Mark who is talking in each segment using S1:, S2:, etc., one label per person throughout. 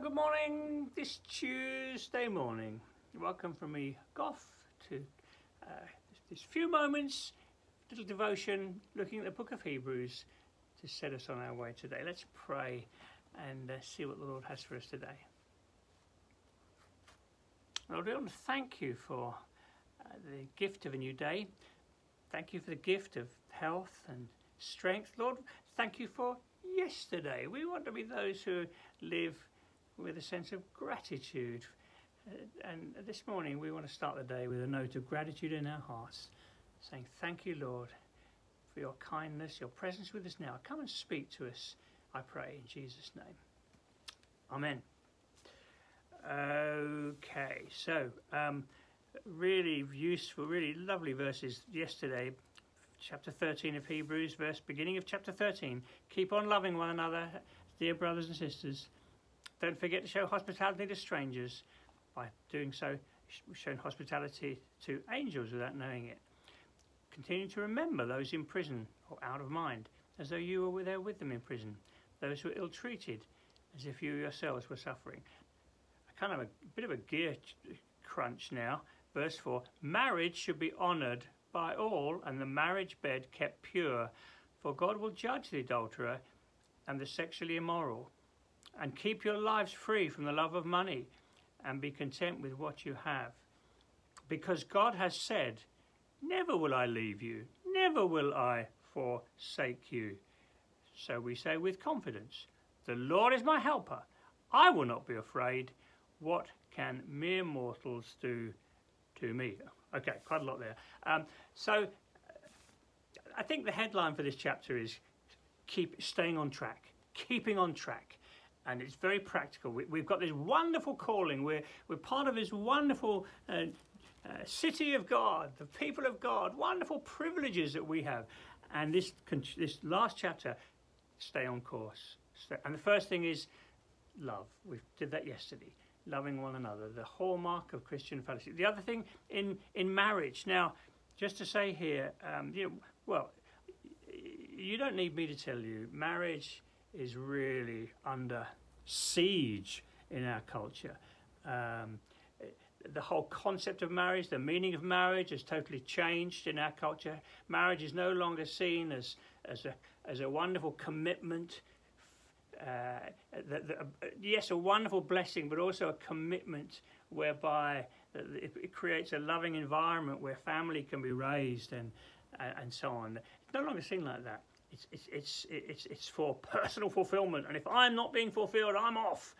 S1: Good morning. This Tuesday morning. Welcome from me, Goff, to uh, this few moments, little devotion, looking at the book of Hebrews to set us on our way today. Let's pray and uh, see what the Lord has for us today. Lord, we want to thank you for uh, the gift of a new day. Thank you for the gift of health and strength. Lord, thank you for yesterday. We want to be those who live with a sense of gratitude. Uh, and this morning we want to start the day with a note of gratitude in our hearts, saying, Thank you, Lord, for your kindness, your presence with us now. Come and speak to us, I pray, in Jesus' name. Amen. Okay, so um, really useful, really lovely verses yesterday. Chapter 13 of Hebrews, verse beginning of chapter 13. Keep on loving one another, dear brothers and sisters don't forget to show hospitality to strangers. By doing so, we showing hospitality to angels without knowing it. Continue to remember those in prison or out of mind, as though you were there with them in prison. Those who were ill treated, as if you yourselves were suffering. A kind of a bit of a gear crunch now. Verse 4 Marriage should be honoured by all, and the marriage bed kept pure, for God will judge the adulterer and the sexually immoral and keep your lives free from the love of money and be content with what you have. Because God has said, Never will I leave you, never will I forsake you. So we say with confidence, The Lord is my helper. I will not be afraid. What can mere mortals do to me? Okay, quite a lot there. Um, so I think the headline for this chapter is keep staying on track, keeping on track and it's very practical. We, have got this wonderful calling. We're, we're part of this wonderful uh, uh, city of God, the people of God, wonderful privileges that we have. And this, this last chapter, stay on course. And the first thing is love. We did that yesterday. Loving one another, the hallmark of Christian fellowship. The other thing in, in marriage. Now, just to say here, um, you know, well, you don't need me to tell you, marriage is really under siege in our culture. Um, the whole concept of marriage, the meaning of marriage has totally changed in our culture. Marriage is no longer seen as, as, a, as a wonderful commitment. Uh, the, the, uh, yes, a wonderful blessing, but also a commitment whereby it, it, creates a loving environment where family can be raised and, and so on. It's no longer seen like that. It's, it's, it's, it's, it's for personal fulfillment. And if I'm not being fulfilled, I'm off.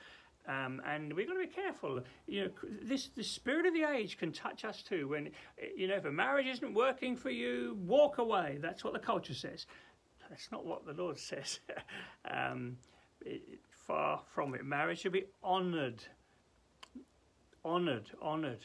S1: Um, and we've got to be careful. You know, this the spirit of the age can touch us too. When you know, if a marriage isn't working for you, walk away. That's what the culture says. That's not what the Lord says. um, it, far from it. Marriage should be honoured, honoured, honoured.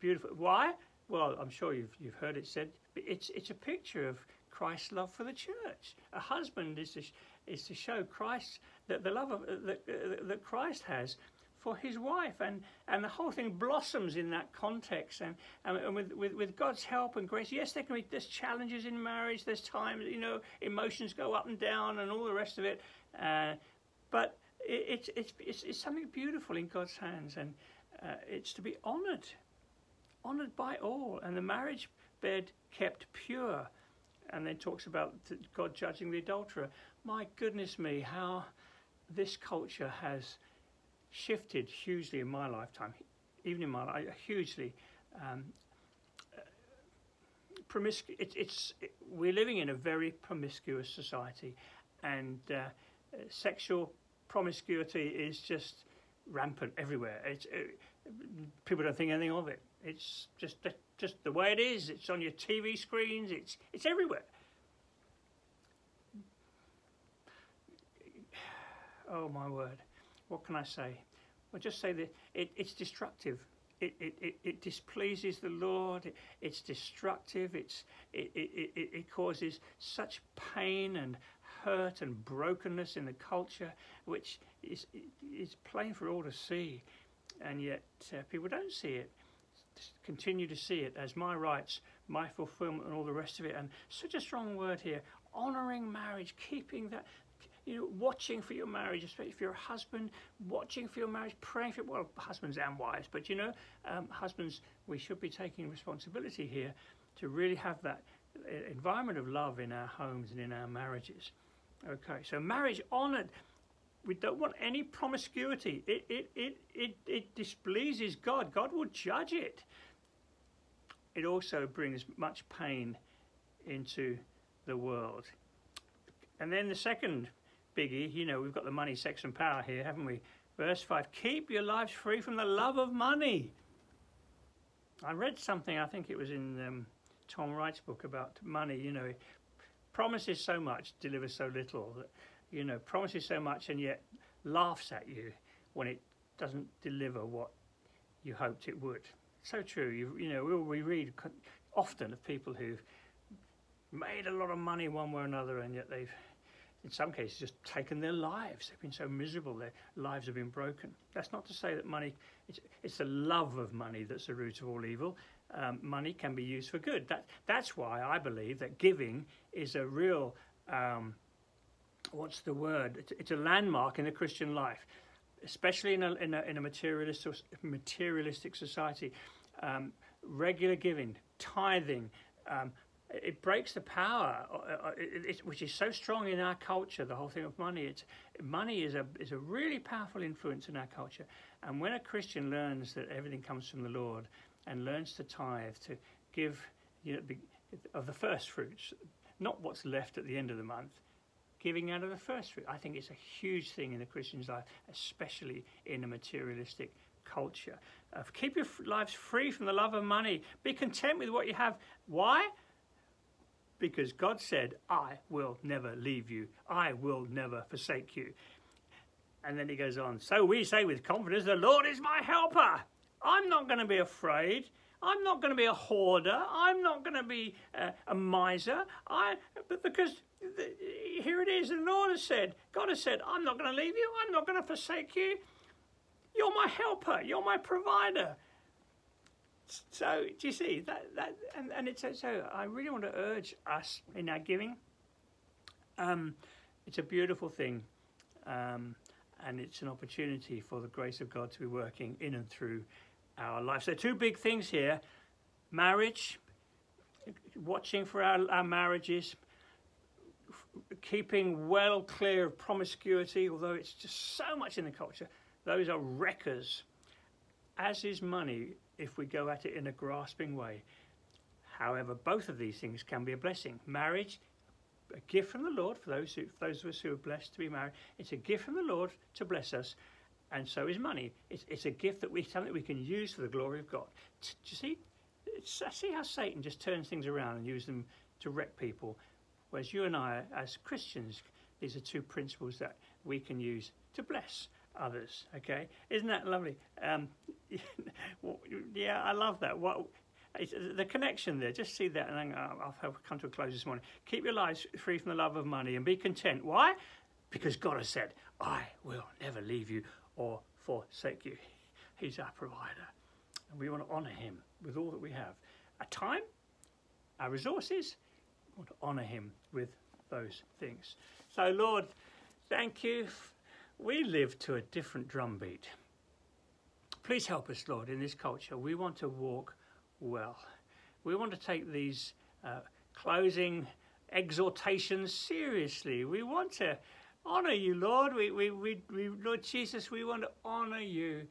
S1: Beautiful. Why? Well, I'm sure you've you've heard it said. It's it's a picture of Christ's love for the church. A husband is to, is to show Christ that the love of, that, that Christ has for his wife. And, and the whole thing blossoms in that context. And, and with, with, with God's help and grace yes there can be there's challenges in marriage. There's times you know emotions go up and down and all the rest of it. Uh, but it, it's, it's, it's something beautiful in God's hands. And uh, it's to be honored honored by all. And the marriage bed kept pure and then talks about God judging the adulterer. My goodness me, how this culture has shifted hugely in my lifetime, even in my life, hugely. Um, promiscu- it, it's it, we're living in a very promiscuous society, and uh, sexual promiscuity is just rampant everywhere. It's, it, uh, people don't think anything of it. It's just just the way it is. It's on your TV screens. It's it's everywhere. Oh my word! What can I say? Well, just say that it, it's destructive. It, it, it, it, displeases the Lord. It, it's destructive. It's, it, it, it, causes such pain and hurt and brokenness in the culture, which is, is plain for all to see. And yet uh, people don't see it continue to see it as my rights, my fulfillment, and all the rest of it. And such a strong word here honouring marriage, keeping that. you know, watching for your marriage, especially if you're a husband, watching for your marriage, praying for well, husbands and wives. But you know, um, husbands, we should be taking responsibility here to really have that uh, environment of love in our homes and in our marriages. Okay, so marriage honoured. We don't want any promiscuity. It, it, it, it, it displeases God. God will judge it. It also brings much pain into the world. And then the second biggie, you know, we've got the money, sex, and power here, haven't we? Verse 5 Keep your lives free from the love of money. I read something, I think it was in um, Tom Wright's book about money, you know, promises so much, delivers so little. That, you know, promises so much and yet laughs at you when it doesn't deliver what you hoped it would. So true. You, you know, we we read often of people who've made a lot of money one way or another, and yet they've, in some cases, just taken their lives. They've been so miserable, their lives have been broken. That's not to say that money, it's, it's the love of money that's the root of all evil. Um, money can be used for good. That, that's why I believe that giving is a real, um, what's the word? It's, it's, a landmark in the Christian life, especially in a, in a, in a materialistic, materialistic society. Um, regular giving, tithing, um, it breaks the power, uh, uh, which is so strong in our culture. The whole thing of money. It's money is a is a really powerful influence in our culture. And when a Christian learns that everything comes from the Lord and learns to tithe, to give you know, of the first fruits, not what's left at the end of the month, giving out of the first fruit. I think it's a huge thing in the Christian's life, especially in a materialistic culture. Uh, keep your lives free from the love of money. Be content with what you have. Why? because God said, I will never leave you, I will never forsake you. And then he goes on, So we say with confidence, The Lord is my helper. I'm not going to be afraid. I'm not going to be a hoarder. I'm not going to be uh, a miser. I, but because the, here it is, the Lord has said, God has said, I'm not going to leave you. I'm not going to forsake you. You're my helper. You're my provider. So do you see that that and, and it's so I really want to urge us in our giving. Um, it's a beautiful thing, um, and it's an opportunity for the grace of God to be working in and through our life. So two big things here: marriage, watching for our, our marriages, keeping well clear of promiscuity, although it's just so much in the culture. Those are wreckers. As is money, if we go at it in a grasping way. However, both of these things can be a blessing. Marriage, a gift from the Lord for those who, for those of us who are blessed to be married. It's a gift from the Lord to bless us, and so is money. It's, it's a gift that we something we can use for the glory of God. Do you see? It's, see how Satan just turns things around and uses them to wreck people, whereas you and I, as Christians, these are two principles that we can use to bless others. Okay, isn't that lovely? Um, yeah, I love that. What the connection there? Just see that, and I'll, I'll come to a close this morning. Keep your lives free from the love of money and be content. Why? Because God has said, "I will never leave you or forsake you." He's our provider, and we want to honour Him with all that we have. Our time, our resources, we want to honour Him with those things. So, Lord, thank you we live to a different drumbeat. Please help us, Lord, in this culture. We want to walk well. We want to take these uh, closing exhortations seriously. We want to honor you, Lord. We, we, we, we, Lord Jesus, we want to honor you.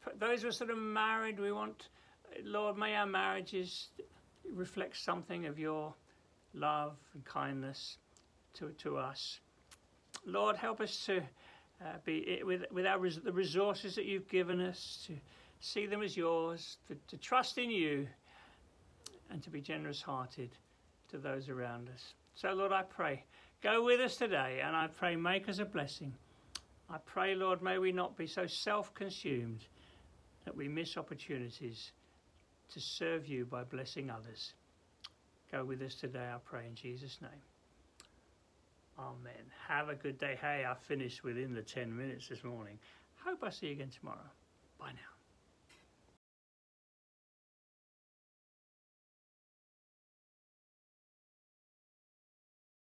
S1: For those of us that are married, we want, Lord, may our marriages reflect something of your love and kindness to, to us. Lord, help us to uh, be with, with our res- the resources that you've given us, to see them as yours, to, to trust in you, and to be generous hearted to those around us. So, Lord, I pray, go with us today, and I pray, make us a blessing. I pray, Lord, may we not be so self consumed that we miss opportunities to serve you by blessing others. Go with us today, I pray, in Jesus' name. Amen. Have a good day. Hey, I finished within the 10 minutes this morning. Hope I see you again tomorrow. Bye now.